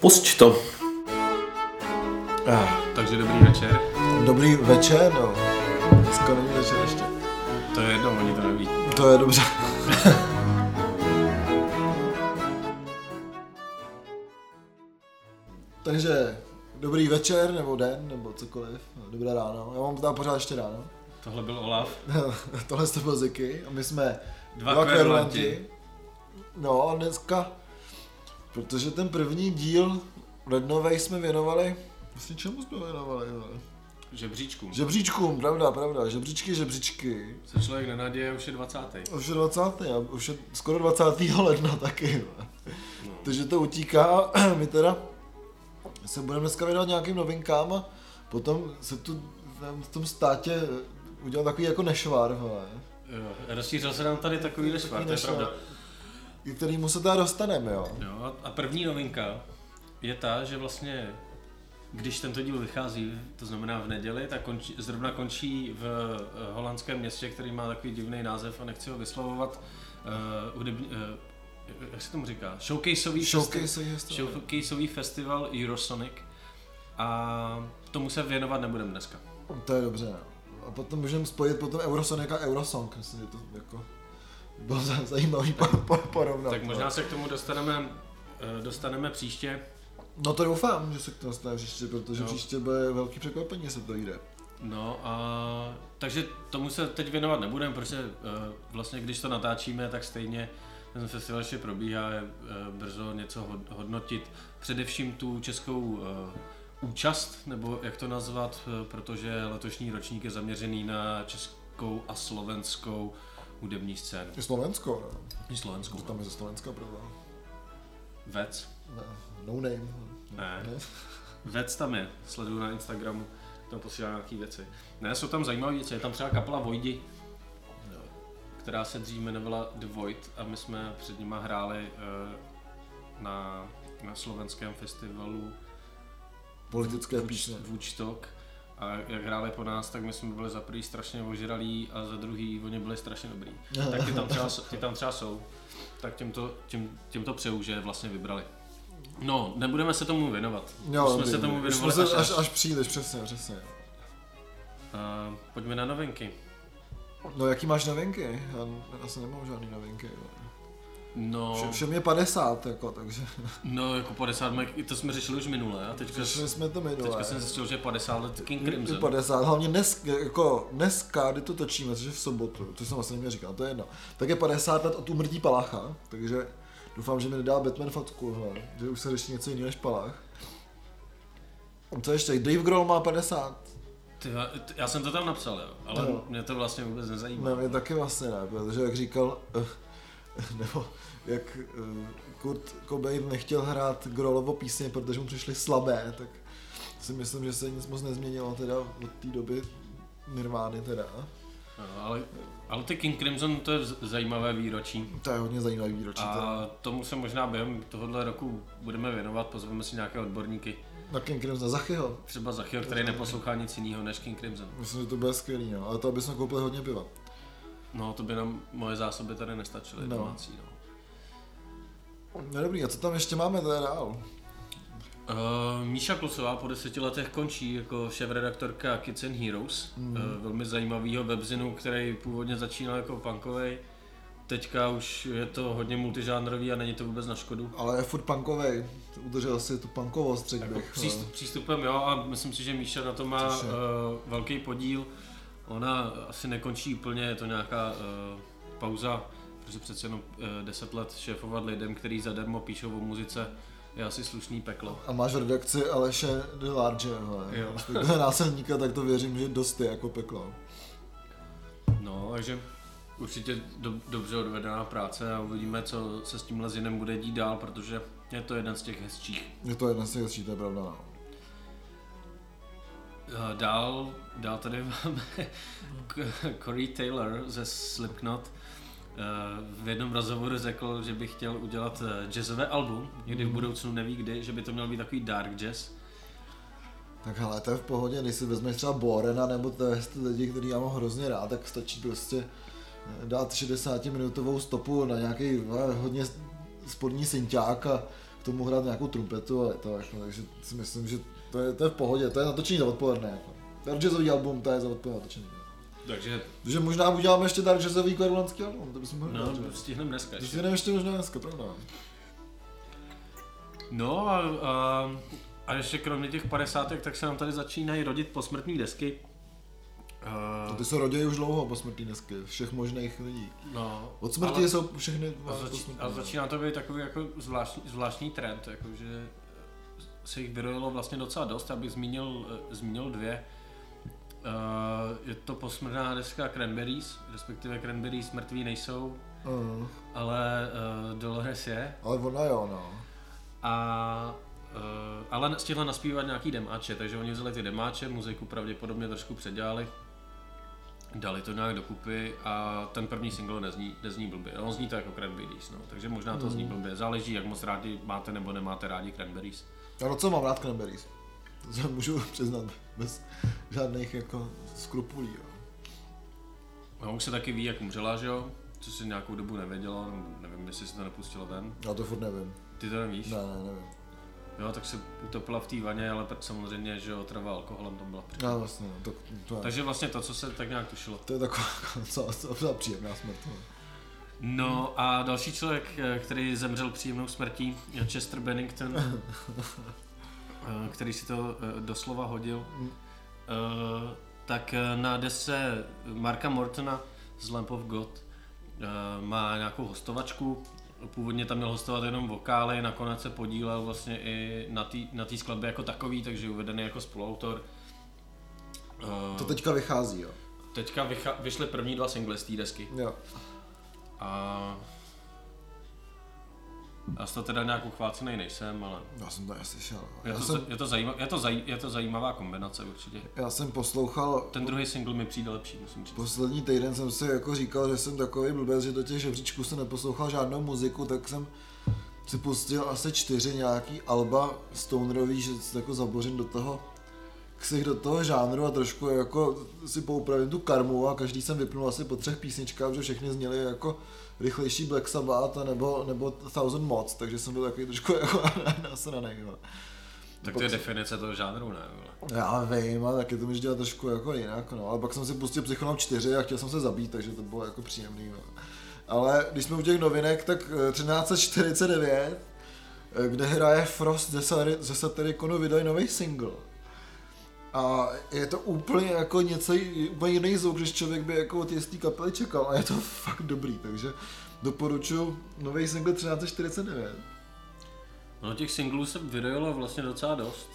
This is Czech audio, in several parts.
Pusť to. Ah, Takže dobrý večer. dobrý večer, no. Dneska není večer ještě. To je jedno, oni to neví. To je dobře. Takže dobrý večer, nebo den, nebo cokoliv. Dobré ráno. Já mám teda pořád ještě ráno. Tohle byl Olaf. Tohle to byl Ziky a my jsme Dva kverulanti. No a dneska, protože ten první díl lednovej jsme věnovali, vlastně čemu jsme věnovali? vole? Žebříčkům. Žebříčkům, pravda, pravda, žebříčky, žebříčky. Se člověk nenaděje, už je 20. Už je 20. a už je skoro 20. ledna taky. vole. Takže to utíká, my teda se budeme dneska věnovat nějakým novinkám a potom se tu v tom státě udělal takový jako nešvar, Jo, rozšířil se nám tady takový švar, to je nešvar, pravda. K kterýmu se teda dostaneme, jo. Jo, a první novinka je ta, že vlastně když tento díl vychází, to znamená v neděli, tak končí, zrovna končí v eh, holandském městě, který má takový divný název a nechci ho vyslovovat, uh, hudební, uh, jak se tomu říká? Showcaseový, Showcase festi- je to. showcaseový festival Eurosonic a tomu se věnovat nebudeme dneska. To je dobře. no. A potom můžeme spojit potom Eurosonic a Eurosong, myslím, že to jako bylo za- zajímavý po- po- porovnat. Tak možná no. se k tomu dostaneme, eh, dostaneme příště. No to doufám, že se k tomu stane příště, protože Jo. příště bude velký překvapení, jestli to jde. No a takže tomu se teď věnovat nebudeme, protože eh, vlastně když to natáčíme, tak stejně ten festival ještě probíhá, je eh, brzo něco hod- hodnotit. Především tu českou účast, nebo jak to nazvat, protože letošní ročník je zaměřený na českou a slovenskou hudební scénu. Je Slovensko, no. I slovenskou. To tam je ze Slovenska, pravda. Vec. No, no name. Ne. Vec tam je, sleduju na Instagramu, tam posílá nějaké věci. Ne, jsou tam zajímavé věci, je tam třeba kapela Vojdi, která se dřív jmenovala The Void a my jsme před nima hráli eh, na, na slovenském festivalu Politické písně. Woodstock. A jak hráli po nás, tak my jsme byli za prvý strašně ožralí a za druhý oni byli strašně dobrý. Tak ty tam třeba, ty tam třeba jsou. Tak těmto, těm, těmto přeju, že vlastně vybrali. No, nebudeme se tomu věnovat. Už jsme se tomu věnovali se až, až, až příliš, přesně, přesně. Uh, pojďme na novinky. No jaký máš novinky? Já asi nemám žádný novinky. jo. No, Vše, všem je 50, jako, takže no jako 50 mek, to jsme řešili už minule a teďka, řešili jsme to minule. teďka jsem zjistil, že je 50 let King Crimson. 50, hlavně dnes, jako dneska, kdy to točíme, což je v sobotu, což jsem vlastně neměl říkat, to je jedno, tak je 50 let od úmrtí Palacha, takže doufám, že mi nedá Batman fotku, hele, že už se řeší něco jiného než Palach. Co ještě? Dave Grohl má 50. Ty, va- t- já jsem to tam napsal, jo, ale Jo. mě to vlastně vůbec nezajímá. Ne, mě taky vlastně ne, protože jak říkal, eh, nebo jak eh, Kurt Cobain nechtěl hrát Grolovo písně, protože mu přišly slabé, tak si myslím, že se nic moc nezměnilo teda od té doby Nirvány teda. No, ale, ale ty King Crimson to je zajímavé výročí. To je hodně zajímavý výročí. teda. A tomu se možná během tohohle roku budeme věnovat, pozveme si nějaké odborníky. Na King Crimson, Zachyho. Třeba Zachyho, který neposlouchá nic jiného než King Crimson. Myslím, že to bude skvělý, no. ale to bychom koupili hodně piva. No, to by nám moje zásoby tady nestačily, No. no. domácí, no. No dobrý, a co tam ještě máme teda dál? Uh, Míša Klosová po deseti letech končí jako šéf-redaktorka Kids and Heroes, mm. uh, velmi zajímavého webzinu, který původně začínal jako punkovej. Teďka už je to hodně multižánrový a není to vůbec na škodu. Ale je furt punkovej, udržel si tu punkovost, řekl Jako bych. přístup, přístupem jo a myslím si, že Míša na to má uh, velký podíl. Ona asi nekončí úplně, je to nějaká uh, pauza, protože přece jenom uh, 10 let šéfovat lidem, kteří zadarmo píšou o muzice, je asi slušný peklo. A máš redakci Aleše de Large. Jo. Násilníka, tak to věřím, že dost je jako peklo. No, takže určitě do, dobře odvedená práce a uvidíme, co se s tímhle zinem bude dít dál, protože je to jeden z těch hezčích. Je to jedna z těch hezčí, to je pravda. No. Eh, Dál, dál tady máme K- Corey Taylor ze Slipknot. eh, V jednom rozhovoru řekl, že by chtěl udělat eh, jazzové album, někdy v budoucnu neví kdy, že by to měl být takový dark jazz. Tak hele, to je v pohodě, když si vezmeš třeba Borena nebo ty ty lidi, který já mám hrozně rád, tak stačí prostě dát 60 minutovou stopu na nějaký hodně spodní synťák a tomu hrát nějakou trumpetu, ale to jako, takže si myslím, že to je, to je v pohodě, to je natočení za odpoledne. Jako. Dark jazzový album, to je za odpoledne natočení. Takže, Takže možná uděláme ještě Dark jazzový kvarulantský album, to bychom mohli no, stihneme dneska To ještě. si ještě možná dneska, pravda. No a, a, a ještě kromě těch 50, tak se nám tady začínají rodit posmrtní desky. To Uh, ty se rodí už dlouho posmrtný dnesky, všech možných lidí. no, Od smrti ale- jsou všechny A, zač, a začíná to být takový jako zvláštní, zvláštní trend, jako že se jich vyrojilo vlastně docela dost, abych zmínil, eh, zmínil dvě. Uh, je to posmrtná deska Cranberries, respektive Cranberries mrtví nejsou, Uh, ale uh, Dolores je. ale ona jo, no. A uh, ale stihla naspívat nějaký demáče, takže oni vzali ty demáče, muziku pravděpodobně trošku předělali, dali to nějak dokupy a ten první single nezní, nezní blbě. On zní to jako Cranberries, no, takže možná to zní blbě. Záleží, jak moc rádi máte nebo nemáte rádi Cranberries. Já docela mám rád cranberries. To se můžu přiznat bez žádných jako skrupulí. Jo. No, už se taky ví, jak umřela, že jo? Co si nějakou dobu nevěděla, nebo nevím, jestli se to nepustilo ven. Já to furt nevím. Ty to nevíš? Ne, ne, nevím. Jo, tak se utopila v té vaně, ale samozřejmě, že jo, trvá alkoholem tam byla. Já vlastně, no, to, to, je, Takže vlastně to, co se tak nějak tušilo. to je taková docela, docela příjemná smrt. no. No a další člověk, eh, který zemřel příjemnou smrtí, Chester Bennington, eh, který si to eh, doslova hodil. Eh, Tak na desce Marka Mortona z Lamp of God má nějakou hostovačku. Původně tam měl hostovat jenom vokály, nakonec se podílel vlastně i na té skladbě jako takový, takže je uvedený jako spoluautor. To teďka vychází, jo. Teďka vycha- vyšly první dva singly z té desky. Jo. A já z toho teda nějak uchvácený nejsem, ale Já jsem to neslyšel. je Já to, jsem, je, to je, to zaj, je to zajímavá kombinace určitě. já jsem poslouchal, Ten druhý single mi přijde lepší, musím říct. poslední týden jsem si jako říkal, že jsem takový blbec, že do těch žebříčků jsem neposlouchal žádnou muziku, tak jsem si pustil asi čtyři nějaký alba stonerový, že jako zabořím do toho ksich do toho žánru a trošku jako si poupravím tu karmu a každý jsem vypnul asi po třech písničkách, že všechny zněly jako rychlejší Black Sabbath a nebo, nebo Thousand Mods, takže jsem byl takový trošku jako nasranej. jo. Tak to je definice toho žánru, ne? vole? Já vím, ale taky to můžeš dělat trošku jako jinak, no. Ale pak jsem si pustil Psychonaut 4 a chtěl jsem se zabít, takže to bylo jako příjemný, no. Ale když jsme u těch novinek, tak eh, 1349, eh, kde hraje Frost ze, Satyriconu, vydali nový single. A je to úplně jako něco, úplně jiný zvuk, když člověk by jako od jistý kapely čekal a je to fakt dobrý, takže doporučuji nový single 1349. No těch singlů se vyrojilo vlastně docela dost.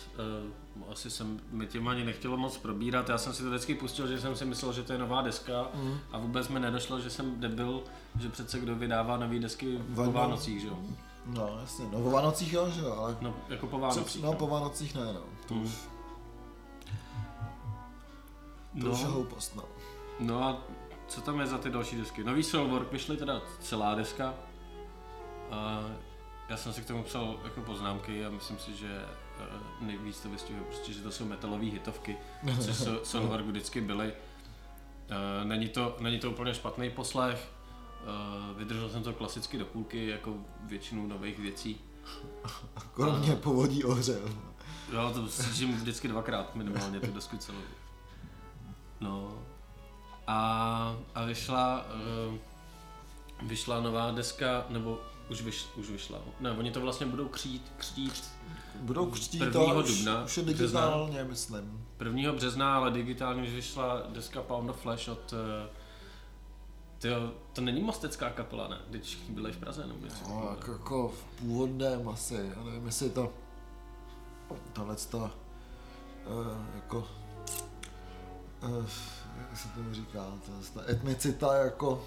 Uh, asi jsem mi tím ani nechtělo moc probírat. Já jsem si to vždycky pustil, že jsem si myslel, že to je nová deska Mm. a vůbec mi nedošlo, že jsem debil, že přece kdo vydává nové desky po. Vánocích, že jo? No jasně, no po Vánocích jo, že jo, ale No, jako po Co, Vánocích. no po Vánocích ne, no. To Mm. už, to No. už je hloupost, no. No a co tam je za ty další desky? Nový Soulwork vyšly teda celá deska. A já jsem si k tomu psal jako poznámky a myslím si, že eh, nejvíc to vystihuje prostě, že to jsou metalové hitovky, což so- Soulwork vždycky byly. Eh, Není to, není to úplně špatný poslech, Eh, vydržel jsem to klasicky do půlky, jako většinu nových věcí. Kromě povodí ohřel. Jo, to slyším vždycky dvakrát minimálně tu desku celou. No. A, a vyšla, uh, vyšla nová deska, nebo už, vyš, už vyšla. Ne, oni to vlastně budou křít, křtít Budou křtít Prvního to už, dubna, už je března. digitálně, myslím. 1. března, ale digitálně už vyšla deska Pound of Flash od... Uh, tyjo, to není mostecká kapela, ne? Když všichni byli v Praze, nebo něco. No, jako, jako v původném asi, já nevím, jestli to tahle ta, uh, jako, uh, jak se tomu říká, ta, ta etnicita jako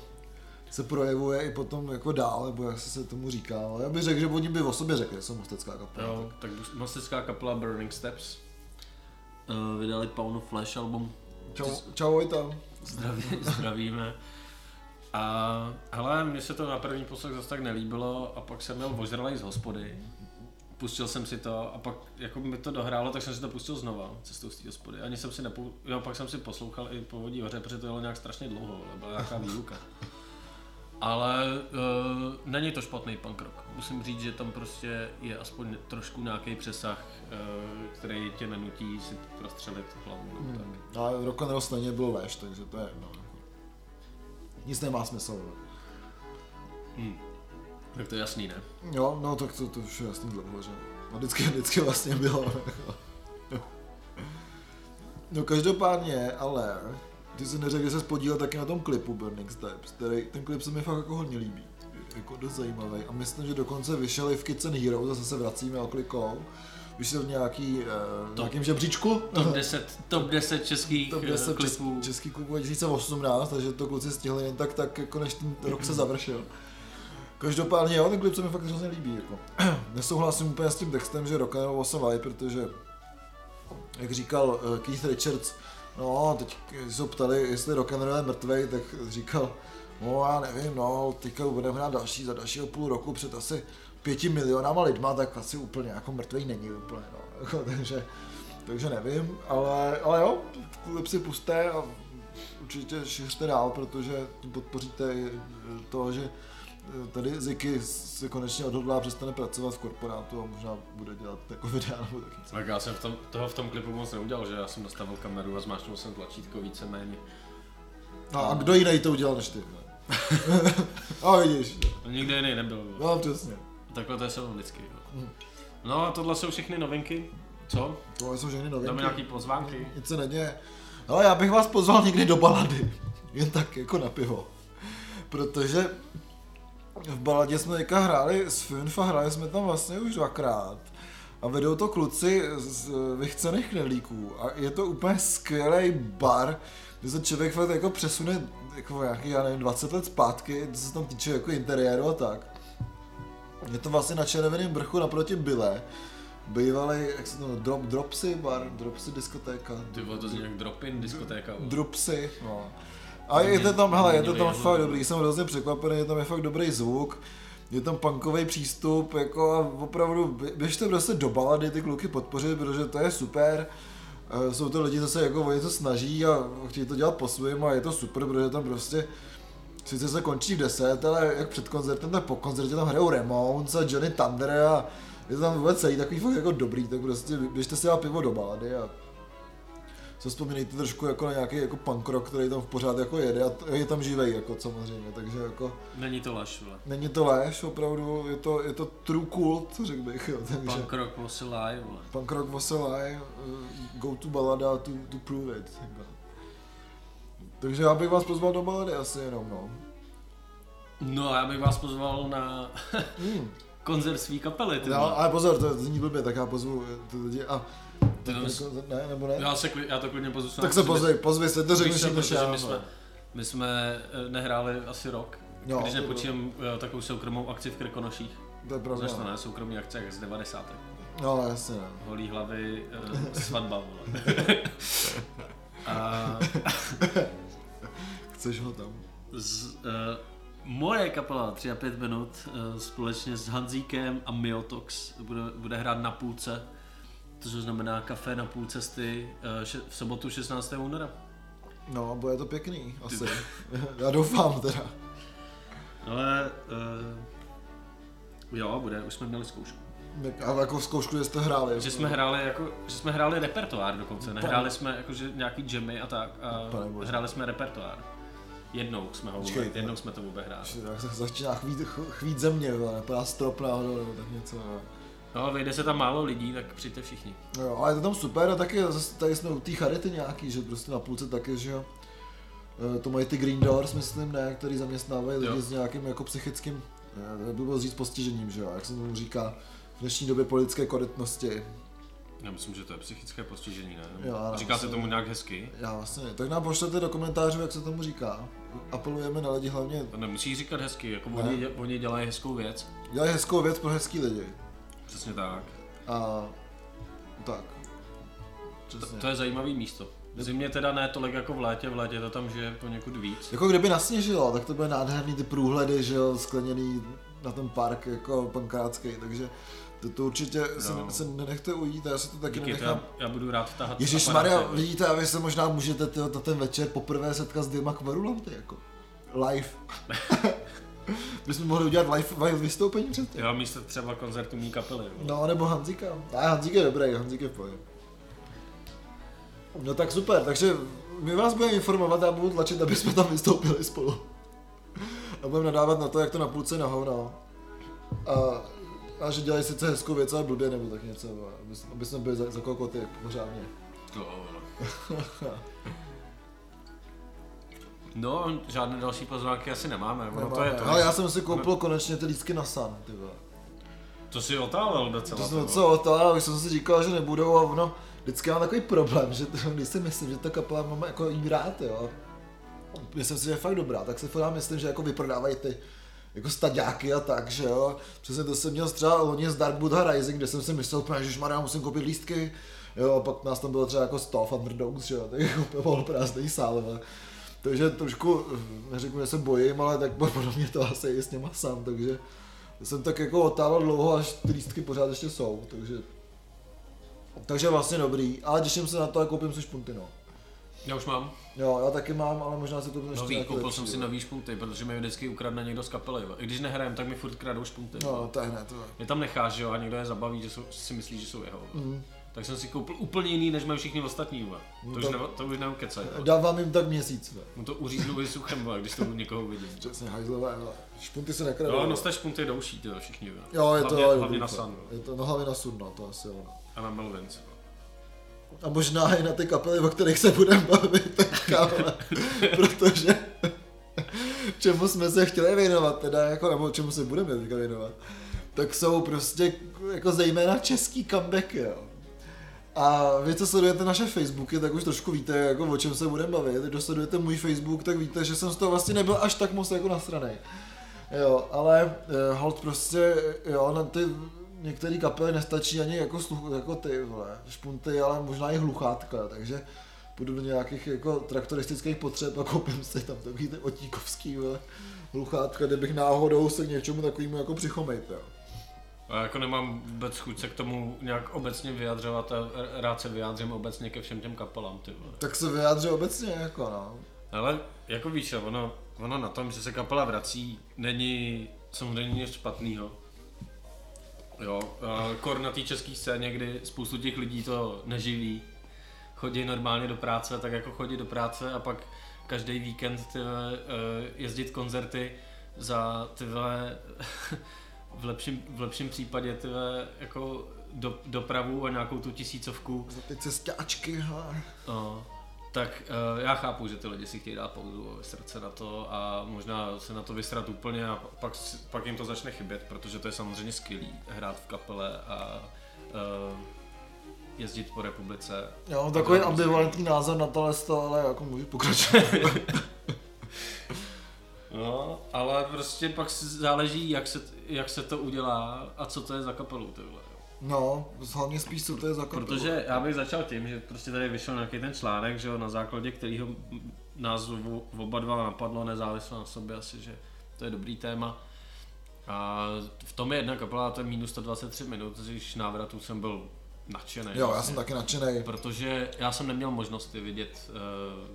se projevuje i potom jako dál, nebo jak se tomu říká, ale já bych řekl, že oni by o sobě řekli, že jsou mostecká kapela. Jo, tak mostecká kapela Burning Steps uh, vydali Pound of Flash album. Čau, čau, tam. Zdraví, zdravíme. A hele, mně se to na první poslech zase tak nelíbilo a pak jsem měl ožralej z hospody. Pustil jsem si to a pak jako mi to dohrálo, tak jsem si to pustil znova, cestou z té hospody. Ani jsem si nepou... Jo, pak jsem si poslouchal i povodí hoře, protože to jelo nějak strašně dlouho, ale byla nějaká výluka. Ale uh, není to špatný punk rock. Musím říct, že tam prostě je aspoň trošku nějaký přesah, uh, který tě nenutí si prostřelit hlavu. nebo tak. Hmm. A rock and roll stejně byl lež, takže to je jedno. Nic nemá smysl. Hmm. Tak to je jasný, ne? Jo, no tak to, to už je jasný dlouho, že? No vždycky, vždycky vlastně bylo. No každopádně, ale ty jsi neřekl, že se podílel taky na tom klipu Burning Steps, který, ten klip se mi fakt jako hodně líbí. Jako dost zajímavý a myslím, že dokonce vyšel i v Kids and Hero, zase se vracíme oklikou. Vyšel v nějaký, uh, nějakým žebříčku. Top 10, top 10 českých Top eh, 10 klipů. český, český klub 2018, takže to kluci stihli jen tak, tak jako než ten rok se završil. Každopádně jo, ten klip se mi fakt hrozně líbí. Jako. Nesouhlasím úplně s tím textem, že rock and roll was alive, protože jak říkal uh, Keith Richards, no teď se ptali, jestli rock and roll je mrtvej, tak říkal, no já nevím, no teďka budeme hrát další, za dalšího půl roku před asi pěti milionama lidma, tak asi úplně jako mrtvej není úplně, no. Jako, takže, takže nevím, ale, ale jo, klip si puste a určitě šiřte dál, protože podpoříte to, že eh, tady Ziky se konečně odhodlá, přestane pracovat v korporátu a možná bude dělat jako videa nebo tak něco. Tak já jsem v tom, toho v tom klipu moc neudělal, že já jsem nastavil kameru a zmáčknul jsem tlačítko víceméně. No a kdo jiný to udělal než ty? ne? a vidíš, To nikde jiný nebyl. no přesně. Takhle to je se vždycky. jo. Mhm. No a tohle jsou všechny novinky. Co? Tohle jsou všechny novinky. Dáme nějaký pozvánky. Nic se neděje. Ale já bych vás pozval někdy do balady. Jen tak jako na pivo. Protože v baladě jsme teďka hráli s Finfa, hráli jsme tam vlastně už dvakrát. A vedou to kluci z vychcených knedlíků. A je to úplně skvělý bar, kde se člověk fakt jako přesune jako nějaký, já nevím, 20 let zpátky, co se tam týče jako interiéru a tak. Je to vlastně na červeném vrchu naproti Byle. Bývalý, jak se to jmenuje, drop, Dropsy bar, Dropsy diskotéka. Ty to zní jak drop-in diskotéka. Dropsy, no. A je to tam, hele, je to tam fakt dobrý, jsem hrozně překvapený, je tam je fakt dobrý zvuk, je tam punkový přístup, jako a opravdu, bě- běžte prostě do balady ty kluky podpořit, protože to je super. Eh, Jsou to lidi, co se jako o něco snaží a chtějí to dělat po svém a je to super, protože tam prostě Sice se končí v 10, ale jak před koncertem, tak po koncertě tam hrajou Ramones a Johnny Thunder a je to tam vůbec celý takový fakt jako dobrý, tak prostě běžte si dát pivo do balady a co vzpomínejte trošku jako na nějaký jako punk rock, který tam v pořád jako jede a je tam živej jako samozřejmě, takže jako Není to lež, vole. není to lež, opravdu je to, je to true cult, řekl bych, jo, takže Punk rock was alive, vole. punk rock was alive, uh, go to balada to, to prove it. Jako. Takže já bych vás pozval do balady asi jenom, no. No a já bych vás pozval na Hmm. koncert svý kapely, ty No, ale pozor, to zní blbě, tak já pozvu ty lidi a... Ty Tak to- jako, ne, nebo ne? Já, se, já to klidně pozvu Tak se pozvi, pozvi se, to řekneš já. my jsme, no. my jsme eh, nehráli asi rok, Jo, když to nepočítám eh, takovou soukromou akci v Krkonoších. To je pravda. Znáš to ne, soukromý akce jak z 90. No, ale jasně ne. Holí hlavy, eh, svatba, vole. A Chceš ho tam. z, uh, moje kapela 3 a 5 minut uh, společně s Hanzíkem a Miotox bude, bude hrát na půlce, což znamená kafe na půl cesty še, v sobotu 16. února. No, bude to pěkný, asi. já doufám teda. Ale uh, jo, bude, už jsme měli zkoušku. A jako zkoušku, že jste hráli. Že jsme hráli jako, že jsme hráli repertoár dokonce, nehráli jsme jako, že nějaký jammy a tak, a hráli jsme repertoár. Jednou jsme ho, Počkej, jednou jsme to vůbec hráli. Jak se začíná chvít, ch- chvít země, vole, napadá strop náhodou, nebo tak něco. jo. No, vejde se tam málo lidí, tak přijďte všichni. Jo, ale je to tam super a taky zase tady jsme u té charity nějaký, že prostě na půlce taky, že jo. Eh, To mají ty Green Doors, myslím, ne, který zaměstnávají lidi Jo. s nějakým jako psychickým, by bylo říct postižením, že jo, jak se tomu říká v dnešní době politické korektnosti. Já myslím, že to je psychické postižení, ne? Jo, Říkáte myslím. tomu nějak hezky? Já vlastně ne. Tak nám pošlete do komentářů, jak se tomu říká. Apelujeme na lidi hlavně, To nemusí říkat hezky, jako Ne. oni, oni dělají hezkou věc. dělají hezkou věc pro hezký lidi. Přesně tak. A tak. To, Přesně. to je zajímavý místo. V zimě teda ne tolik jako v létě, v létě to tam žije poněkud víc. Jako kdyby nasněžilo, tak to bude nádherný ty průhledy, že jo, skleněný na ten park jako pankrácký, takže to, to určitě se, No. se nenechte ujít, já se to taky Díky, to nenechám. já, já budu rád tahat Ježíš Maria, vidíte, a vy se možná můžete tyjo, na ten večer poprvé setkat s dvěma kvarulanty, jako live. Bychom mohli udělat live, live vystoupení před Jo, místo třeba koncertu mý kapely. jo. No, nebo Hanzíka. A Hanzík je dobrý, Hanzík je v pohodě. No tak super, takže my vás budeme informovat a budu tlačit, aby jsme tam vystoupili spolu. A budeme nadávat na to, jak to na půlce na hovno. A, a že dělají sice hezkou věc, ale blbě nebo tak něco, aby, jsme- aby jsme byli za, za kokoty pořádně. To, vole. No, žádné další pozvánky asi nemáme. Ono to je to. Ale já jsem si koupil konečně ty lístky na Sun, ty vole. To si otálel docela. To jsem docela otál, už jsem si říkal, že nebudou a ono, vždycky mám takový problém, že to, když si myslím, že ta kapela mám jako jí rád, jo. Myslím si, že je fakt dobrá, tak se furt myslím, že jako vyprodávají ty jako staďáky a tak, že jo. Přesně to jsem měl třeba loni z Dark Buddha Rising, kde jsem si myslel, úplně, že Maria musím koupit lístky, jo, a pak nás tam bylo třeba jako 100 Thunderdogs, že jo, tak jako úplně poloprázdný sál, ale. Takže trošku, neřeknu, že se bojím, ale tak podobně to asi je s něma sám, takže jsem tak jako otálel dlouho, až ty lístky pořád ještě jsou, takže takže vlastně dobrý, ale těším se na to a koupím si špunty, no. Já už mám. Jo, já taky mám, ale možná si to ještě Nový, koupil jsem si nový špunty, protože mi vždycky ukradne někdo z kapely. jo. I když nehrajem, tak mi furt kradou špunty. No, to je hned, to je. Je tam necháš, že jo, a někdo je zabaví, že jsou, si myslí, že jsou jeho. Mm. Tak jsem si koupil úplně jiný, než mají všichni ostatní. vole. No To, už to- ne, to už neukecaj. vole. Dávám jim tak měsíc, ne. Mu to uříznu i suchem, vole, když to někoho vidím. Přesně, hajzlové, špunty se nekradou. No, noste špunty do uší, tyjo, všichni. vole. Jo, je to hlavně, hlavně na. Sun. Je to, no hlavně na sun, no, to asi ono. A na Melvins. A možná i na ty kapely, o kterých se budeme bavit teďka, protože čemu jsme se chtěli věnovat, teda jako, nebo čemu se budeme teďka věnovat, tak jsou prostě jako zejména český comebacky, jo. A vy, co sledujete naše Facebooky, tak už trošku víte, jako o čem se budeme bavit. Kdo sledujete můj Facebook, tak víte, že jsem z toho vlastně nebyl až tak moc jako nasranej. Jo, ale uh, hold prostě, jo, na ty některé kapely nestačí ani jako, sluch, jako ty, vole, špunty, ale možná i hluchátka, takže půjdu do nějakých jako traktoristických potřeb a koupím si tam takový ty otíkovský, vole, hluchátka, kde bych náhodou se k něčemu takovému jako přichomejt, jo. A jako nemám vůbec chuť se k tomu nějak obecně vyjadřovat a rád se vyjádřím obecně ke všem těm kapelám, ty vole. Tak se vyjádří obecně, jako no. Ale jako víš, ono, ono na tom, že se kapela vrací, není samozřejmě nic špatného. Jo, kor na té české scéně, kdy spoustu těch lidí to neživí, chodí normálně do práce, tak jako chodí do práce a pak každý víkend ty vole, eh, jezdit koncerty za ty vole, v lepším, v lepším případě ty vole, jako do, dopravu a nějakou tu tisícovku Za ty cestáčky, hele. No, tak uh, já chápu, že ty lidi si chtějí dát pauzu a vysrat se na to a možná se na to vysrat úplně a pak, pak jim to začne chybět, protože to je samozřejmě skvělý hrát v kapele a uh, jezdit po republice. Já mám takový ambivalentní názor na tohle, ale jako můžu pokračovat. No, ale prostě pak záleží, jak se, jak se to udělá a co to je za kapelu, ty vole. No, hlavně spíš co to je za kapelu. Protože já bych začal tím, že prostě tady vyšel nějaký ten článek, že jo, na základě kterého nás v- oba dva napadlo nezávisle na sobě asi, že to je dobrý téma. A v tom je jedna kapela, to je minus 123 minut, z jejichž návratů jsem byl nadšený. Jo, já vlastně. jsem taky nadšený. Protože já jsem neměl možnost vidět,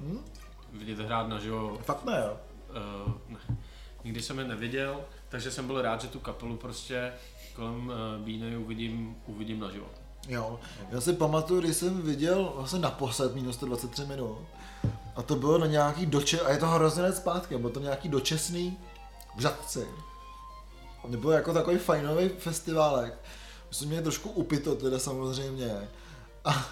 uh, Hm? vidět hrát naživo Fakt ne, jo. Uh, ne. Nikdy jsem je neviděl, takže jsem byl rád, že tu kapelu prostě kolem uh, Bíny uvidím, uvidím naživo. Jo, já si pamatuju, když jsem viděl vlastně naposled minus 123 minut. A to bylo na nějaký doče, a je to hrozně zpátky, bylo to nějaký dočasný v Žadci. Nebyl jako takový fajnový festiválek. My jsme měli trošku upito teda samozřejmě. A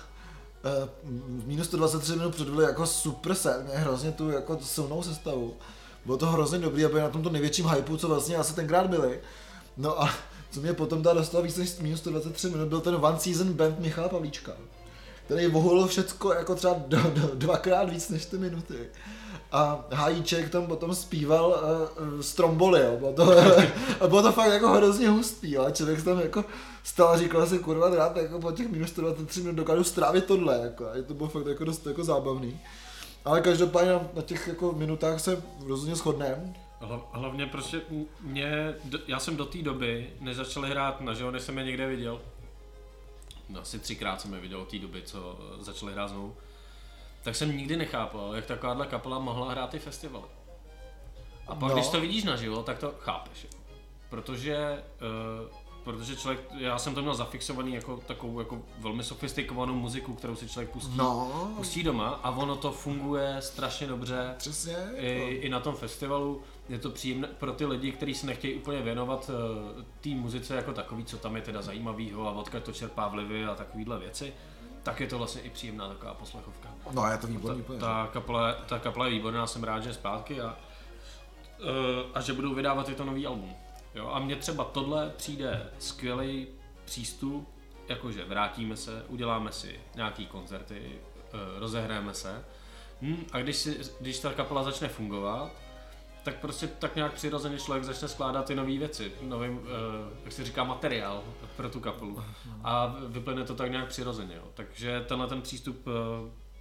v minus 123 minut předvedli jako super set, mě hrozně tu jako silnou sestavu. Bylo to hrozně dobrý a na tomto největším hypeu, co vlastně asi tenkrát byli. No a co mě potom dá dostal víc než minus 123 minut, byl ten one season band Michala Pavlíčka, který vohulil všecko jako třeba do, do, dvakrát víc než ty minuty. A Hajíček tam potom zpíval uh, Stromboli, jo. Bylo to, a bylo to fakt jako hrozně hustý, ale člověk se tam jako stál a říkal si, kurva, rád jako po těch minus 123 minut dokážu strávit tohle, jako, a to bylo fakt jako dost jako zábavný. Ale každopádně na, těch jako minutách se rozhodně shodneme. Hla- Hlavně prostě mě, já jsem do té doby, než začali hrát na živo, než jsem je někde viděl, no asi třikrát jsem je viděl od té doby, co eh, začali hrát znovu, tak jsem nikdy nechápal, jak takováhle kapela mohla hrát ty festivaly. A pak, No. když to vidíš naživo, tak to chápeš. Protože, uh, protože člověk, já jsem to měl zafixovaný jako takovou jako velmi sofistikovanou muziku, kterou si člověk pustí, No, pustí doma a ono to funguje strašně dobře. přesně. I, I na tom festivalu je to příjemné pro ty lidi, kteří se nechtějí úplně věnovat uh, té muzice jako takový, co tam je teda zajímavýho a odkud to čerpá vlivy a takovýhle věci, tak je to vlastně i příjemná taková poslechovka. No, je to výborný. Ta, ta, kapela, ta kapela je výborná, jsem rád, že je zpátky a, uh, a že budou vydávat i to nový album. Jo, a mně třeba tohle přijde skvělý přístup, jakože vrátíme se, uděláme si nějaký koncerty, uh, rozehráme se. Hm, a když, si, když ta kapela začne fungovat, tak prostě tak nějak přirozeně člověk začne skládat ty nové věci, nový, uh, jak se říká, materiál pro tu kapelu. A vyplyne to tak nějak přirozeně. Jo. Takže tenhle ten přístup uh,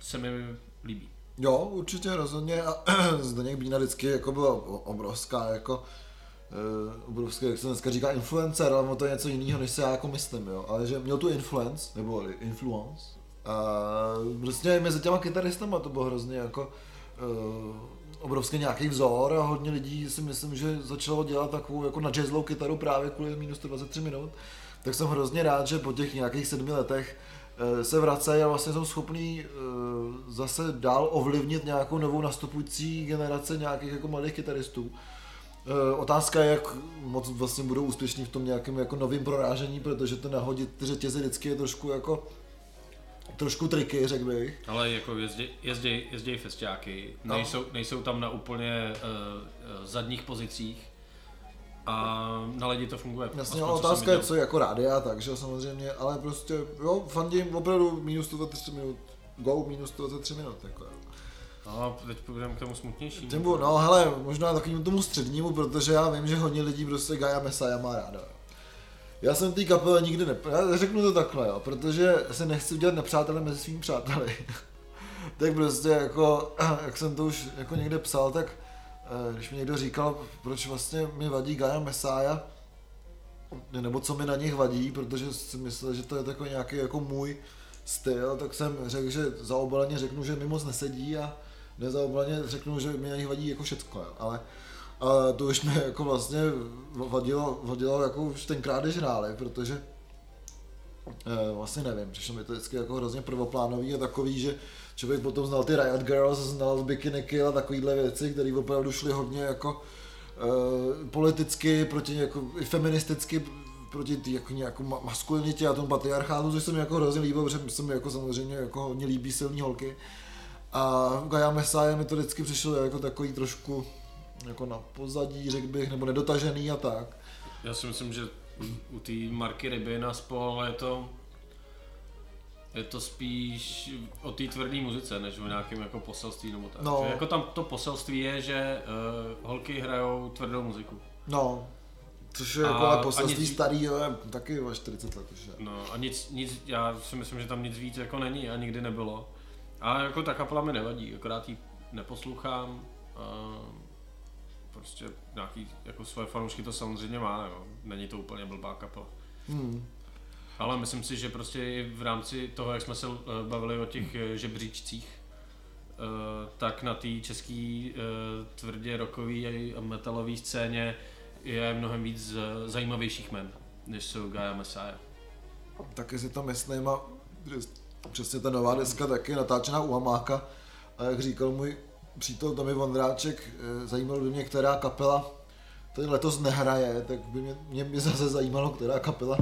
se mi líbí. Jo, určitě rozhodně a Zdeněk Bína vždycky jako byla obrovská jako obrovské, jak se dneska říká, influencer, ale to je něco jiného, než se já jako myslím, jo. Ale že měl tu influence, nebo influence, a prostě mezi těma kytaristama to bylo hrozně jako uh, obrovský nějaký vzor a hodně lidí si myslím, že začalo dělat takovou jako na jazzlou kytaru právě kvůli minus 123 minut. Tak jsem hrozně rád, že po těch nějakých sedmi letech eh, se vracejí a vlastně jsou schopní eh, zase dál ovlivnit nějakou novou nastupující generace nějakých jako mladých kytaristů. Eh, Otázka je, jak moc vlastně budou úspěšní v tom nějakém jako novém prorážení, protože to nahodit ty řetězy vždycky je trošku jako trošku triky, řekl bych. Ale jako jezdí, jezdí, jezdí festiáky, No. nejsou, nejsou tam na úplně uh, zadních pozicích a na lidi to funguje. Jasně, Aspoň, ale otázka je, co je jako rádia, takže samozřejmě, ale prostě, jo, fandím opravdu minus 123 minut, go minus 123 minut, jako jo. No, teď půjdeme k tomu smutnějšímu. Budu, no hele, možná takovým tomu střednímu, protože já vím, že hodně lidí prostě Gaia Messiah má ráda. Já jsem té kapele nikdy ne... Já řeknu to takhle, jo, protože se nechci udělat nepřátelé mezi svými přáteli. tak prostě jako, jak jsem to už jako někde psal, tak eh, když mi někdo říkal, proč vlastně mi vadí Gaia Messiah, nebo co mi na nich vadí, protože si myslel, že to je takový nějaký jako můj styl, tak jsem řekl, že zaobaleně řeknu, že mi moc nesedí a nezaobaleně řeknu, že mi na nich vadí jako všecko, jo. ale a to už mi jako vlastně vadilo, vadilo jako už tenkrát, když hráli, protože eh, vlastně nevím, přišlo mi to vždycky jako hrozně prvoplánový a takový, že člověk potom znal ty Riot Girls, znal Bikini Kill a takovýhle věci, které opravdu šly hodně jako eh, politicky, proti jako, i feministicky proti tý, jako nějakou ma- maskulinitě a tomu patriarchátu, což se mi jako hrozně líbilo, protože se mi jako samozřejmě jako hodně líbí silní holky. A Gaia Messiah mi to vždycky přišlo jako takový trošku jako na pozadí, řekl bych, nebo nedotažený a tak. Já si myslím, že u- té marky ryby na spol je to je to spíš o té tvrdé muzice, než o nějakém jako poselství nebo tak. No. Že jako tam to poselství je, že uh, holky hrajou tvrdou muziku. No, což je A- jako ale poselství nic- starý, jo, je taky o 40 let už je. No a nic, nic, já si myslím, že tam nic víc jako není a nikdy nebylo. A jako ta kapela mi nevadí, akorát ji neposlouchám. A prostě nějaký jako svoje fanoušky to samozřejmě má, jo. Není to úplně blbá kapela. Hmm. Ale myslím si, že prostě i v rámci toho, jak jsme se eh, bavili o těch eh, žebříčcích, eh, tak na té české tvrdě rockové a metalové scéně je mnohem víc zajímavějších men, než jsou Gaia Messiah. Taky si to myslím a přesně ta nová deska taky je natáčená u Hamáka a jak říkal můj přítel Tomi Vondráček, eh, zajímalo by mě, která kapela tady letos nehraje, tak by mě, mě, mě zase zajímalo, která kapela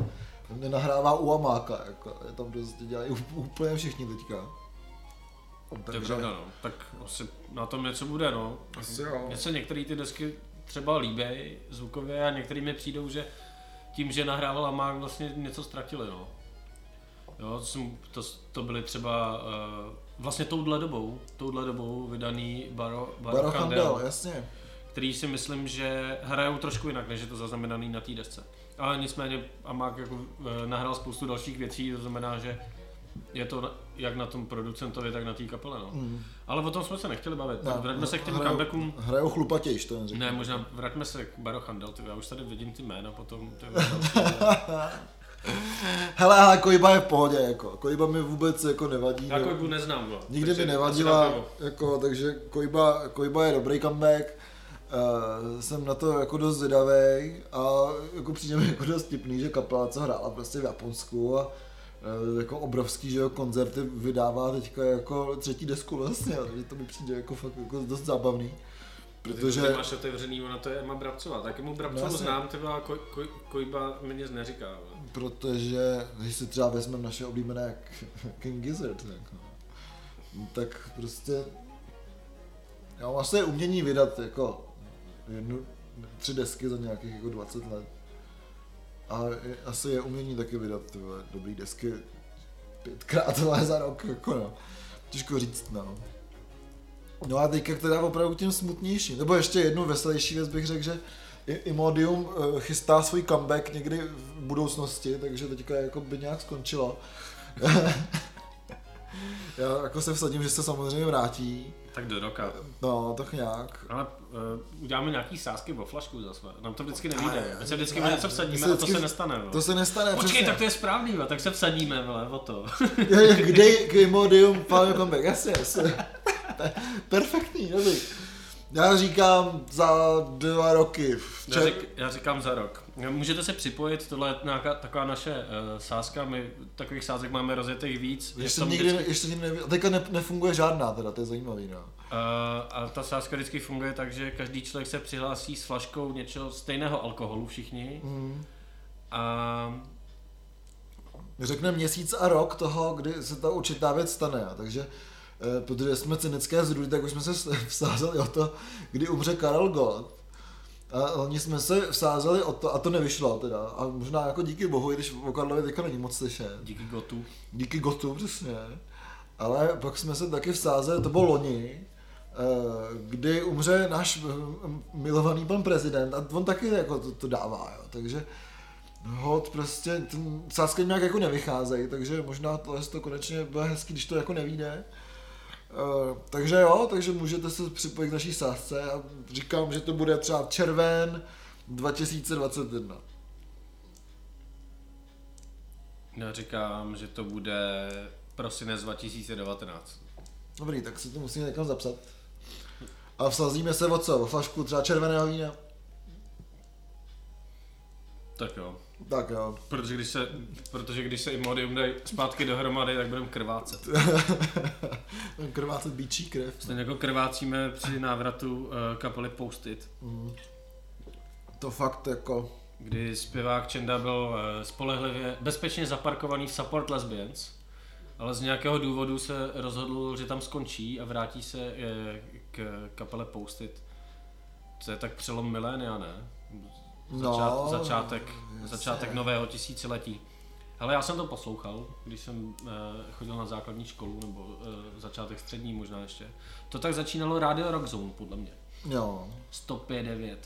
nenahrává u Hamáka, jako, je tam prostě dělají úplně všichni teďka. To je pravda, no. Tak asi na tom něco bude, no. Asi jo. Mně se některé ty desky třeba líbí zvukově a některý mi přijdou, že tím, že nahrával Amák, vlastně něco ztratili, no. Jo, to, to, to byly třeba uh, vlastně touhle dobou, touhle dobou vydaný Baro, Baro, Baro Chandel, Chandel, jasně. který si myslím, že hrajou trošku jinak, než je to zaznamenaný na té desce. Ale nicméně Amák jako eh, nahrál spoustu dalších věcí, to znamená, že je to jak na tom producentovi, tak na té kapele. No. Mm. Ale o tom jsme se nechtěli bavit. Ne, Tak vraťme se k těm hrajou- comebackům. Hrajou chlupatějš, to. Ne, možná vraťme se k Baro Chandel, ty, já už tady vidím ty jména potom. Ty, Hele, ale Koiba je v pohodě, jako. Koiba mi vůbec jako nevadí. já Koibu neznám, no. Nikdy Takže mi nevadila, jako, takže Koiba, Koiba je dobrý comeback Uh, jsem na to jako dost zvědavý a jako přijde mi jako dost tipný, že kapela, co hrála prostě v Japonsku a uh, jako obrovský, že jo, koncerty vydává teďka jako třetí desku vlastně, takže to mi přijde jako fakt jako dost zábavný. Protože... Ty máš otevřený, ona to je Emma Brabcová, tak mu Brabcovu no, znám, ty byla koj, koj, Kojba mi nic neříká. Ale. Protože, když si třeba vezmeme naše oblíbené King Gizzard, tak, no, tak prostě já mám asi umění vydat jako jednu, tři desky za nějakých jako 20 let. A je, asi je umění taky vydat tyhle, dobrý desky pětkrát za rok, jako no. Těžko říct, no. No a teďka teda opravdu tím smutnější. Nebo ještě jednu veselější věc bych řekl, že Imodium eh, chystá svůj comeback někdy v budoucnosti, takže teďka jako by nějak skončilo. Já jako se vsadím, že se samozřejmě vrátí. Tak do roka. No, tak nějak. Ale uh, uděláme nějaký sásky o flašku zase. Nám to vždycky nevíde. My se vždycky ne, něco vsadíme a to se nestane. To se nestane, Počkej, přesně. tak to je správný, tak se vsadíme, vole, o to. Kde k Imodium plánuje comeback, jasně, jasně. Perfektní, dobrý. Já říkám za dva roky. Včer... Já, řík, já říkám za rok. Můžete se připojit, tohle je nějaká taková naše uh, sázka, my takových sázek máme rozjetých víc. Ještě nikdy, vždycky... ještě nikdy neví, teďka ne, nefunguje žádná teda, to je zajímavý, no. Uh, a ta sázka vždycky funguje tak, že každý člověk se přihlásí s flaškou něčeho stejného alkoholu všichni. Mm. A Řekne měsíc a rok toho, kdy se ta určitá věc stane, takže protože jsme cynické zrůdy, tak už jsme se vsázeli o to, kdy umře Karel Gott. A oni jsme se vsázeli o to, a to nevyšlo teda. A možná jako díky bohu, i když o Karlovi teďka není moc slyšet. Díky Gotu. Díky Gotu, přesně. Ale pak jsme se taky vsázeli, to bylo loni, eh, kdy umře náš milovaný pan prezident a on taky jako to, to dává, jo. takže hod prostě, ten sázky nějak jako nevycházejí, takže možná tohle to konečně bude hezký, když to jako nevíde. Uh, takže jo, takže můžete se připojit k naší sázce a říkám, že to bude třeba červen 2021. Já říkám, že to bude prosinec 2019. Dobrý, tak si to musíme někam zapsat. A vsazíme se o co? O flašku třeba červeného vína? Tak jo. Tak jo. Protože když se, protože když se Imodium dají zpátky dohromady, tak budeme krvácet. krvácet bíčí krev. Stejně jako krvácíme při návratu uh, kapely Postit. Mm. To fakt jako... Kdy zpěvák Čenda byl uh, spolehlivě bezpečně zaparkovaný v Support Lesbians, ale z nějakého důvodu se rozhodl, že tam skončí a vrátí se uh, k kapele Postit. To je tak přelom milénia, ne? Začát, no, začátek, začátek nového tisíciletí. Ale já jsem to poslouchal, když jsem uh, chodil na základní školu, nebo uh, začátek střední možná ještě. To tak začínalo Radio Rock Zone, podle mě. Jo. 105.9.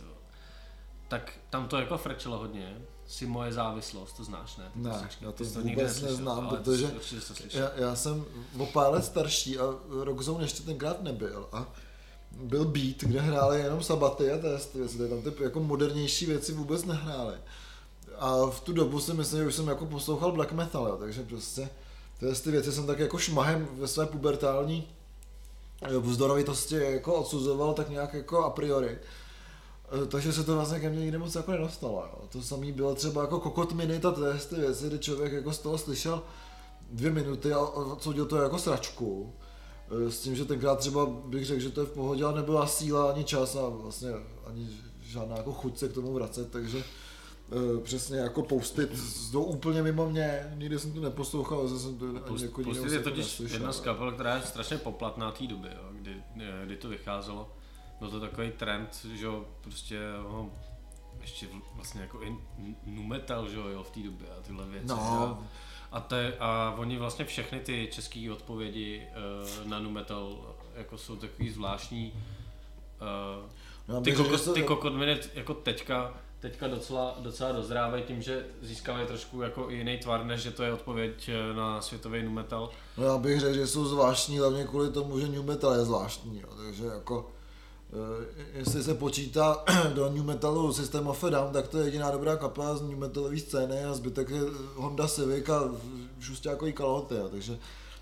Tak tam to jako frčelo hodně. Si moje závislost, to znáš, ne? Ty ne, já to, to vůbec neznám, protože já, já, jsem o pár let starší a Rock Zone ještě tenkrát nebyl. A byl beat, kde hráli jenom sabaty a test, jestli tam ty jako modernější věci vůbec nehráli. A v tu dobu si myslím, že už jsem jako poslouchal black metal, jo, takže prostě tyhle ty věci jsem tak jako šmahem ve své pubertální vzdorovitosti jako odsuzoval tak nějak jako a priori. E, takže se to vlastně ke mně nikdy moc jako nedostalo. Jo. To samé bylo třeba jako kokot minit a tyhle ty věci, kdy člověk jako z toho slyšel dvě minuty a odsoudil to jako sračku. Eh, s tím, že tenkrát třeba bych řekl, že to je v pohodě, ale nebyla síla ani čas a vlastně ani žádná jako chuť se k tomu vracet, takže Uh, přesně jako postit to úplně mimo mě, nikdy jsem to neposlouchal, zase jsem to ani Post, jako Postit je totiž jedna z kapel, která je strašně poplatná té doby, jo, kdy, eh, kdy to vycházelo. Byl to takový trend, že jo, prostě ho, ještě vlastně jako i nu metal, že jo, v té době a tyhle věci. No. A, a, te, a oni vlastně všechny ty české odpovědi uh, na nu metal jako jsou takový zvláštní. Uh, ty, koko, ty kokodminy jako teďka, teďka docela, docela dozrávají tím, že získávají trošku jako jiný tvar, než že to je odpověď eh, na světový nu metal. No já bych řekl, že jsou zvláštní hlavně kvůli tomu, že nu metal je zvláštní, jo. takže jako jestli se počítá do new metalu System of a Down, tak to je jediná dobrá kapela z new metalové scény a zbytek je Honda Civic a šustákový kalhoty, takže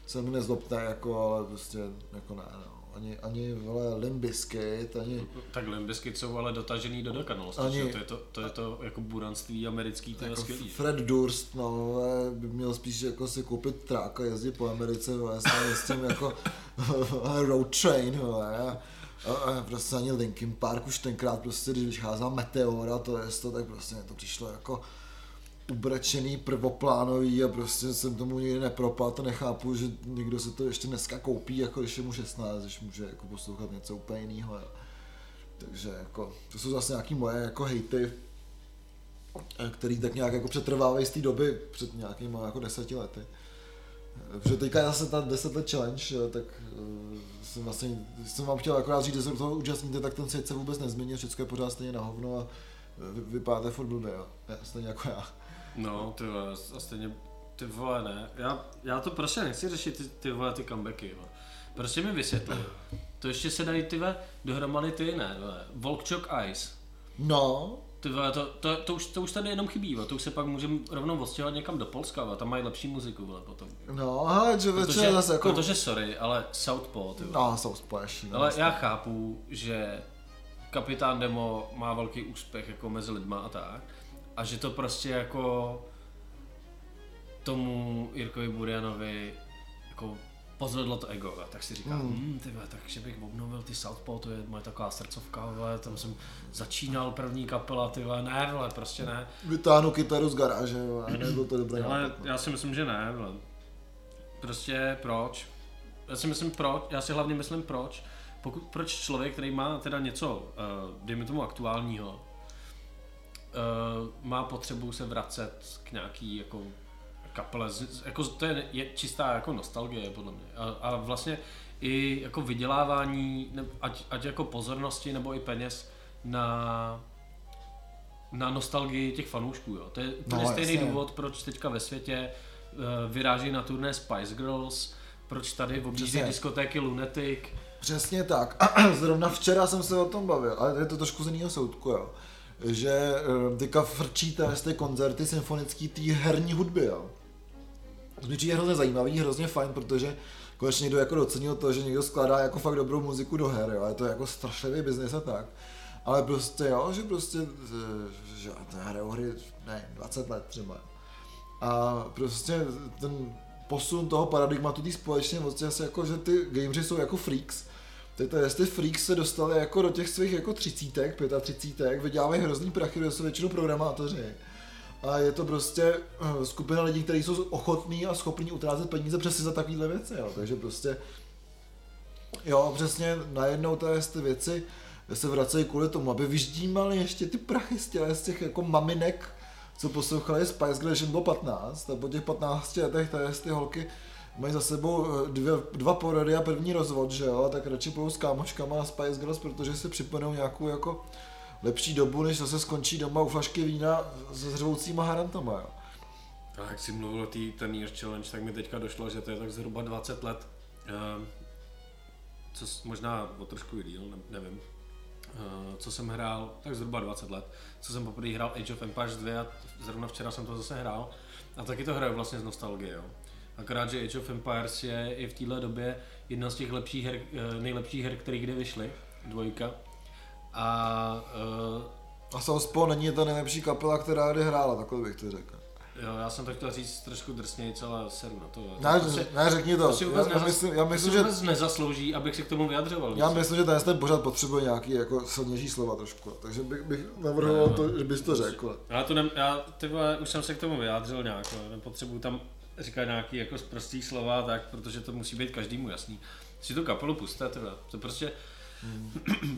se mi nezlobte, jako, ale prostě jako ne, no. ani, ani vole Limbiskit, ani Tak Limbiskit jsou ale dotažený do dokonalosti, Ani- to je to, to je to jako buranství americký, to jako skvělý. Fred Durst, no, by měl spíš jako si koupit trák a jezdit po Americe, vole, s tím, jako road train, vole, a, prostě ani Linkin Park už tenkrát prostě, když vycházela Meteora, to je to, tak prostě to přišlo jako ubrečený, prvoplánový a prostě jsem tomu nikdy nepropad a nechápu, že někdo se to ještě dneska koupí, jako když je mu 16, když může jako poslouchat něco úplně jiného. Takže jako, to jsou zase nějaký moje jako hejty, eh, který tak nějak jako přetrvávají z té doby před nějakými jako deseti lety. Eh, Protože teďka zase ta 10 let challenge, eh, tak jsem vlastně, jsem vám chtěl akorát říct, že se toho účastníte, tak ten svět se vůbec nezměnil, všechno je pořád stejně na hovno a eh, vy, vypadáte furt blbě, jo. Stejně jako já. No, ty vole, a stejně, ty vole, ne. Já, já to prostě nechci řešit ty, ty vole, ty comebacky, vole. Prostě mi vysvětli. To ještě se dají ty dohromady ty, ne, vole. Volkchok Ice. No, Ty vole, to, to, to, už, to už tady jenom chybí, vole. to už se pak můžeme rovnou odstěhovat někam do Polska, vole. tam mají lepší muziku, vole, potom. no, ale že Protože, zase jako... protože sorry, ale Southpaw, ty vole. No, jsou společní. Ale já chápu, že kapitán Demo má velký úspěch jako mezi lidma a tak. A že to prostě jako tomu Jirkovi Burianovi jako pozvedlo to ego. A tak si říkám, Hmm. hmm, ty vole, takže bych obnovil ty Southpaw, to je moje taková srdcovka, vole, tam jsem začínal první kapela, ty vole, ne, vole, prostě ne. Vytáhnu kytaru z garáže, jo, a nebyl to dobrý Ale no. já si myslím, že ne, vole. Prostě proč? Já si myslím proč, já si hlavně myslím proč. Pokud, proč člověk, který má teda něco, uh, dejme tomu aktuálního, uh, má potřebu se vracet k nějaký jako kapele, jako to je, je čistá jako nostalgie podle mě. A, a vlastně i jako vydělávání, ne, ať, ať jako pozornosti nebo i peněz na na nostalgii těch fanoušků, jo. To je úplně No, stejný jasně. důvod, proč teďka ve světě uh, vyráží na turné Spice Girls, proč tady objíždí diskotéky Lunatic. Přesně tak. Zrovna včera jsem se o tom bavil, ale je to trošku z jiného soudku, jo. Že eh, teďka frčí z ty koncerty symfonický té herní hudby, jo. To mi přijde hrozně zajímavý, hrozně fajn, protože konečně někdo jako docenil to, že někdo skládá jako fakt dobrou muziku do her, jo. A je to jako strašlivý biznis a tak. Ale prostě jo, že prostě, eh, že to hrajou hry, ne, 20 let třeba. A prostě ten posun toho paradigmatu té je asi jako, že ty gameři jsou jako freaks. Teď to jestli freaks se dostali jako do těch svých jako třicítek, pětatřicítek, vydělávají hrozný prachy, to jsou většinou programátoři. A je to prostě eh, skupina lidí, kteří jsou ochotní a schopní utrácet peníze přesně za takovéhle věci, jo. Takže prostě, jo, přesně najednou tady ty věci se vracejí kvůli tomu, aby vyždímali ještě ty prachy z těch, z těch jako maminek, co poslouchali Spice Girls, bylo 15, a po těch 15 letech tady ty holky mají za sebou eh, dvě, dva porody a první rozvod, že jo, tak radši půjdou s kámoškama na Spice Girls, protože si připomenou nějakou jako lepší dobu, než zase skončí doma u flašky vína se zřvoucíma harantama, jo. A jak jsi mluvil o ten Year Challenge, tak mi teďka došlo, že to je tak zhruba 20 let, ehm, co možná o trošku i díl, ne, nevím, eh, co jsem hrál, tak zhruba 20 let, co jsem poprvé hrál Age of Empires 2 a zrovna včera jsem to zase hrál a taky to hraju vlastně z nostalgie, jo. Akorát, že Age of Empires je i v téhle době jedna z těch lepších her, eh, nejlepších her, které kdy vyšly, dvojka. A eh, A Southpaw není ta nejlepší kapela, která kdy hrála, takhle bych to řekl. jo, já jsem to chtěl říct trošku drsněji, celé seru na to. Ne, Prostě- ne, řekni to. To si vůbec, Já, nezas- myslím, já to myslím, si že vůbec nezaslouží, abych se k tomu vyjadřoval. Já víš? myslím, že ten, ten pořád potřebuje nějaký jako silnější slova trošku, takže bych, bych navrhoval Ne, to, že bys to řekl. Já to ne, já, ty vole, už jsem se k tomu vyjádřil nějak, nepotřebuju tam říkat nějaký jako prostý slova, tak, protože to musí být každému jasný. Si tu kapelu puste, to prostě,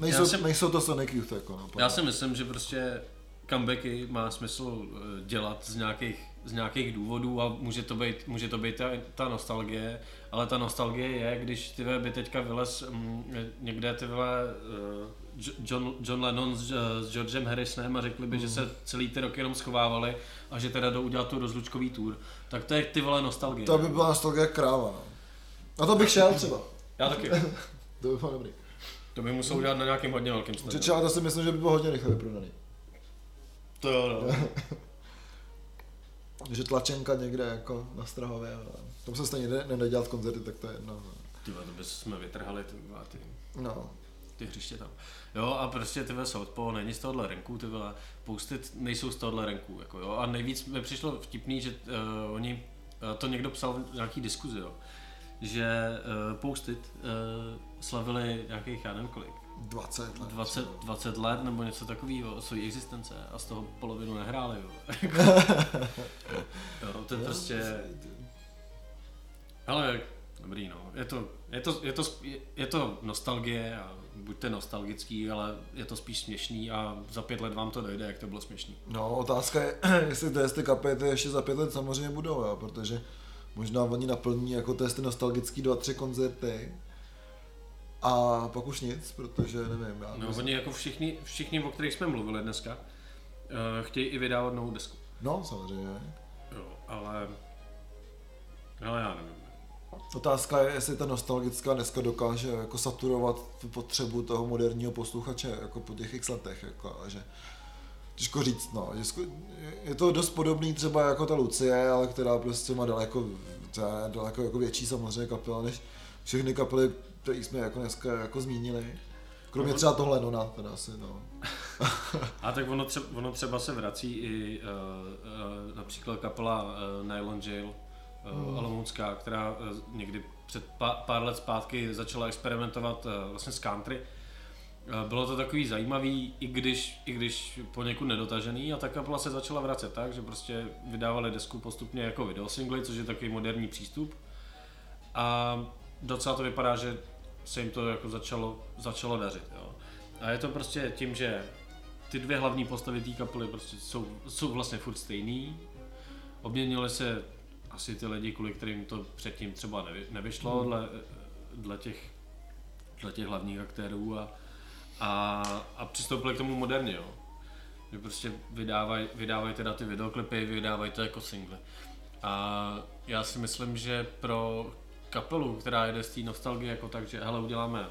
Nejsou, jsem- nejsou to Sonic Youth jako, no. já si myslím, že prostě comebacky má smysl eh, dělat z nějakých, z nějakých důvodů a může to být, může to být ta, ta nostalgie, ale ta nostalgie je, když ty by teďka vylez mm, někde ty vole, Jo- John, John Lennon s, eh, s Georgem Harrisonem a řekli by, že se celý ty roky jenom schovávali a že teda jdou udělat tu rozlučkový tour, tak to je ty vole nostalgie. To by byla nostalgie kráva, no. A to bych šel třeba. Já taky. To by bylo dobrý. To by musel udělat na nějakým hodně velkým stadionu. to si myslím, že by bylo hodně rychle vyprodaný. To jo, no. Že tlačenka někde jako na Strahově, no. tam se stejně ne- nedá dělat koncerty, tak to je jedno. no. Ty to bychom vytrhali ty, ty, No. ty hřiště tam. Jo, a prostě ty Southpaw není z tohohle renku, ty vole, posty nejsou z tohohle renku, jako jo. A nejvíc mi přišlo vtipný, že uh, oni, uh, to někdo psal v nějaký diskuzi, jo, že uh, Postit uh, slavili nějakých, já nevím kolik, 20 let. 20, 20 let nebo něco takového své existence a z toho polovinu nehráli. Jo. jo, to je prostě... Ale dobrý no, je to, je to, je to, je to nostalgie a buďte nostalgický, ale je to spíš směšný a za pět let vám to dojde, jak to bylo směšný. No, otázka je, jestli testy kapety ještě za pět let samozřejmě budou, jo, protože možná oni naplní jako testy nostalgický dva, tři koncerty a pak už nic, protože nevím, já No, oni jako všichni, všichni, o kterých jsme mluvili dneska, uh, chtějí i vydávat novou desku. no samozřejmě. Jo, ale... Ale já nevím. Otázka je, jestli ta nostalgická dneska dokáže jako saturovat tu potřebu toho moderního posluchače jako po těch x letech, jako, že těžko říct, no. Je, to dost podobný třeba jako ta Lucie, ale která prostě má daleko, daleko jako větší samozřejmě kapela, než všechny kapely, které jsme jako dneska jako zmínili. Kromě No, třeba tohle Nona, teda asi, no. A tak ono třeba, ono třeba se vrací i uh, uh, například kapela uh, Nylon Jail, uh, Hmm. mm. Olomoucká, která uh, někdy před pá, pár let zpátky začala experimentovat uh, vlastně s country. Uh, bylo to takový zajímavý, i když, i když poněkud nedotažený a ta kapela se začala vracet tak, že prostě vydávali desku postupně jako videosingly, což je takový moderní přístup. A docela to vypadá, že se jim to jako začalo, začalo dařit. Jo. A je to prostě tím, že ty dvě hlavní postavy té kapely prostě jsou, jsou vlastně furt stejný. Obměnili se asi ty lidi, kvůli kterým to předtím třeba nevy, nevyšlo, Hmm. dle, dle, těch, dle těch hlavních aktérů a, a, a přistoupili k tomu moderně, jo. Že prostě vydávají vydávaj teda ty videoklipy, vydávají to jako singly. A já si myslím, že pro kapelu, která jede z té nostalgie jako tak, že hele, uděláme uh,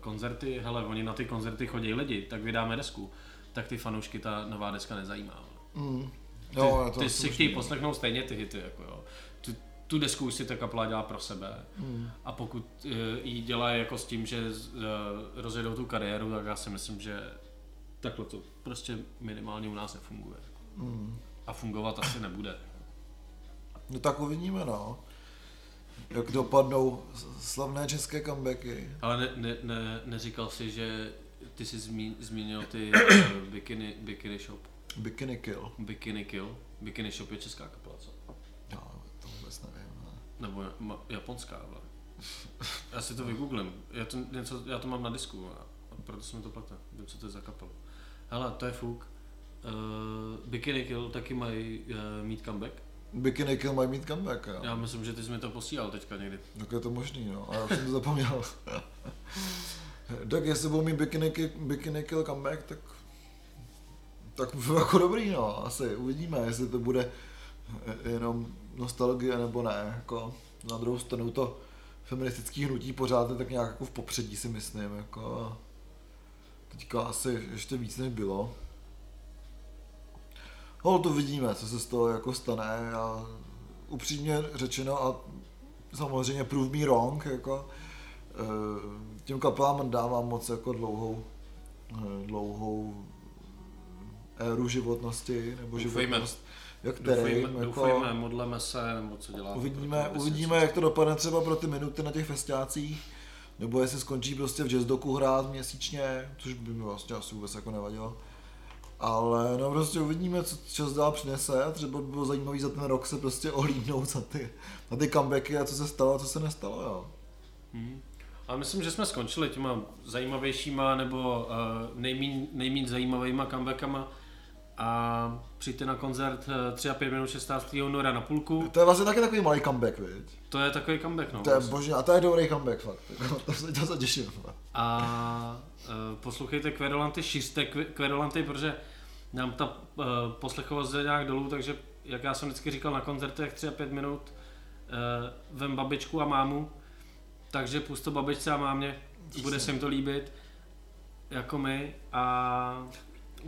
koncerty, hele, oni na ty koncerty chodí lidi, tak vydáme desku, tak ty fanoušky ta nová deska nezajímá. Mm. Ty, Jo, je to ty si chtějí no. poslechnout stejně ty hity, jako jo. Tu, tu desku už si ta kapela dělá pro sebe. Mm. A pokud uh, ji dělají jako s tím, že uh, rozjedou tu kariéru, tak já si myslím, že takhle to prostě minimálně u nás nefunguje. Mm. A fungovat asi nebude. No tak uvidíme, no. Jak dopadnou slavné české comebacky. Ale ne, ne, ne, neříkal si, že ty jsi zmí, zmínil ty uh, bikini, bikini Shop, Bikini Kill. Bikini Kill. Bikini Shop je česká kapela, co? Jo, to vůbec nevím. no. Nebo ma, japonská, ale. Já si to vygooglím. Já to, něco, já to mám na disku a, a proto se mi to plete. Vím, co to je za kapelu. Hele, to je fuk. Uh, Bikini Kill taky mají uh, mít comeback. Bikini Kill mají mít comeback, jo. Já myslím, že ty jsi mi to posílal teďka někdy. Tak je to možný, no. A já jsem to zapomněl. tak jestli budou mít Bikini, Ki- Bikini Kill comeback, tak tak jako dobrý, no. Asi uvidíme, jestli to bude jenom nostalgie nebo ne. Jako na druhou stranu to feministický hnutí pořád je tak nějak jako v popředí si myslím. Jako teďka asi ještě víc než bylo. Hol to vidíme, co se z toho jako stane a upřímně řečeno a samozřejmě prove me wrong, jako eh, těm kapelám dávám moc jako dlouhou, eh, dlouhou éru životnosti, nebo životnost, jak kterým, Doufejme, jako, doufejme, modleme se, nebo co děláme. uvidíme, to, uvidíme, jak to dopadne třeba pro ty minuty na těch festiácích, nebo jestli skončí prostě v jazzdoku hrát měsíčně, což by mi vlastně asi vůbec jako nevadilo. Ale no prostě uvidíme, co čas dál přinese a třeba by bylo zajímavé za ten rok se prostě ohlídnout za ty, na ty comebacky a co se stalo a co se nestalo, jo. Hmm. A myslím, že jsme skončili těma zajímavějšíma nebo uh, nejmín, nejmín zajímavýma comebackama a přijďte na koncert uh, 3 a 5 minut 16. února na půlku. To je vlastně taky takový malý comeback, viď? To je takový comeback, no. To je vlastně. božně, a to je dobrý comeback fakt, jako, to se, to se těším. A uh, poslouchejte Kvedolanty, šiřte Kve- Kvedolanty, protože nám ta uh, poslechovost jde nějak dolů, takže jak já jsem vždycky říkal na koncertech 3 a 5 minut, uh, vem babičku a mámu, takže pust to babičce a mámě, bude se jim to líbit, jako my a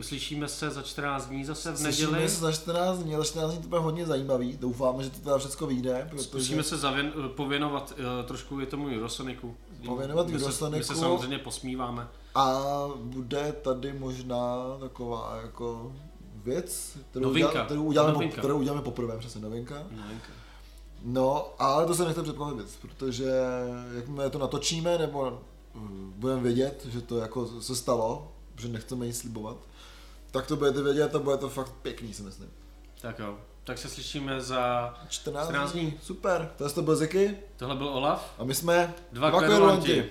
Slyšíme se za 14 dní zase v Slyšíme neděli. se za 14 dní, za 14 dní to bude hodně zajímavý. Doufáme, že to teda všechno vyjde, protože Zkusíme se zavěn, pověnovat uh, trošku i tomu Eurosoniku. Pověnovat my se, my se samozřejmě posmíváme. a bude tady možná taková jako věc, kterou, Novinka. udělá, kterou, uděláme, Novinka. Po, kterou uděláme poprvé, přesně novinka. Novinka. No, ale to se nechce předpovědět, protože jakmile to natočíme, nebo hm, budeme vědět, že to jako se stalo, že nechceme nic slibovat, tak to budete vědět a bude to fakt pěkný, si myslím. Tak jo. Tak se slyšíme za... 14, 14 dní. Super, to je to byl Ziky Tohle byl Olaf. a my jsme Dva dva kverulanti.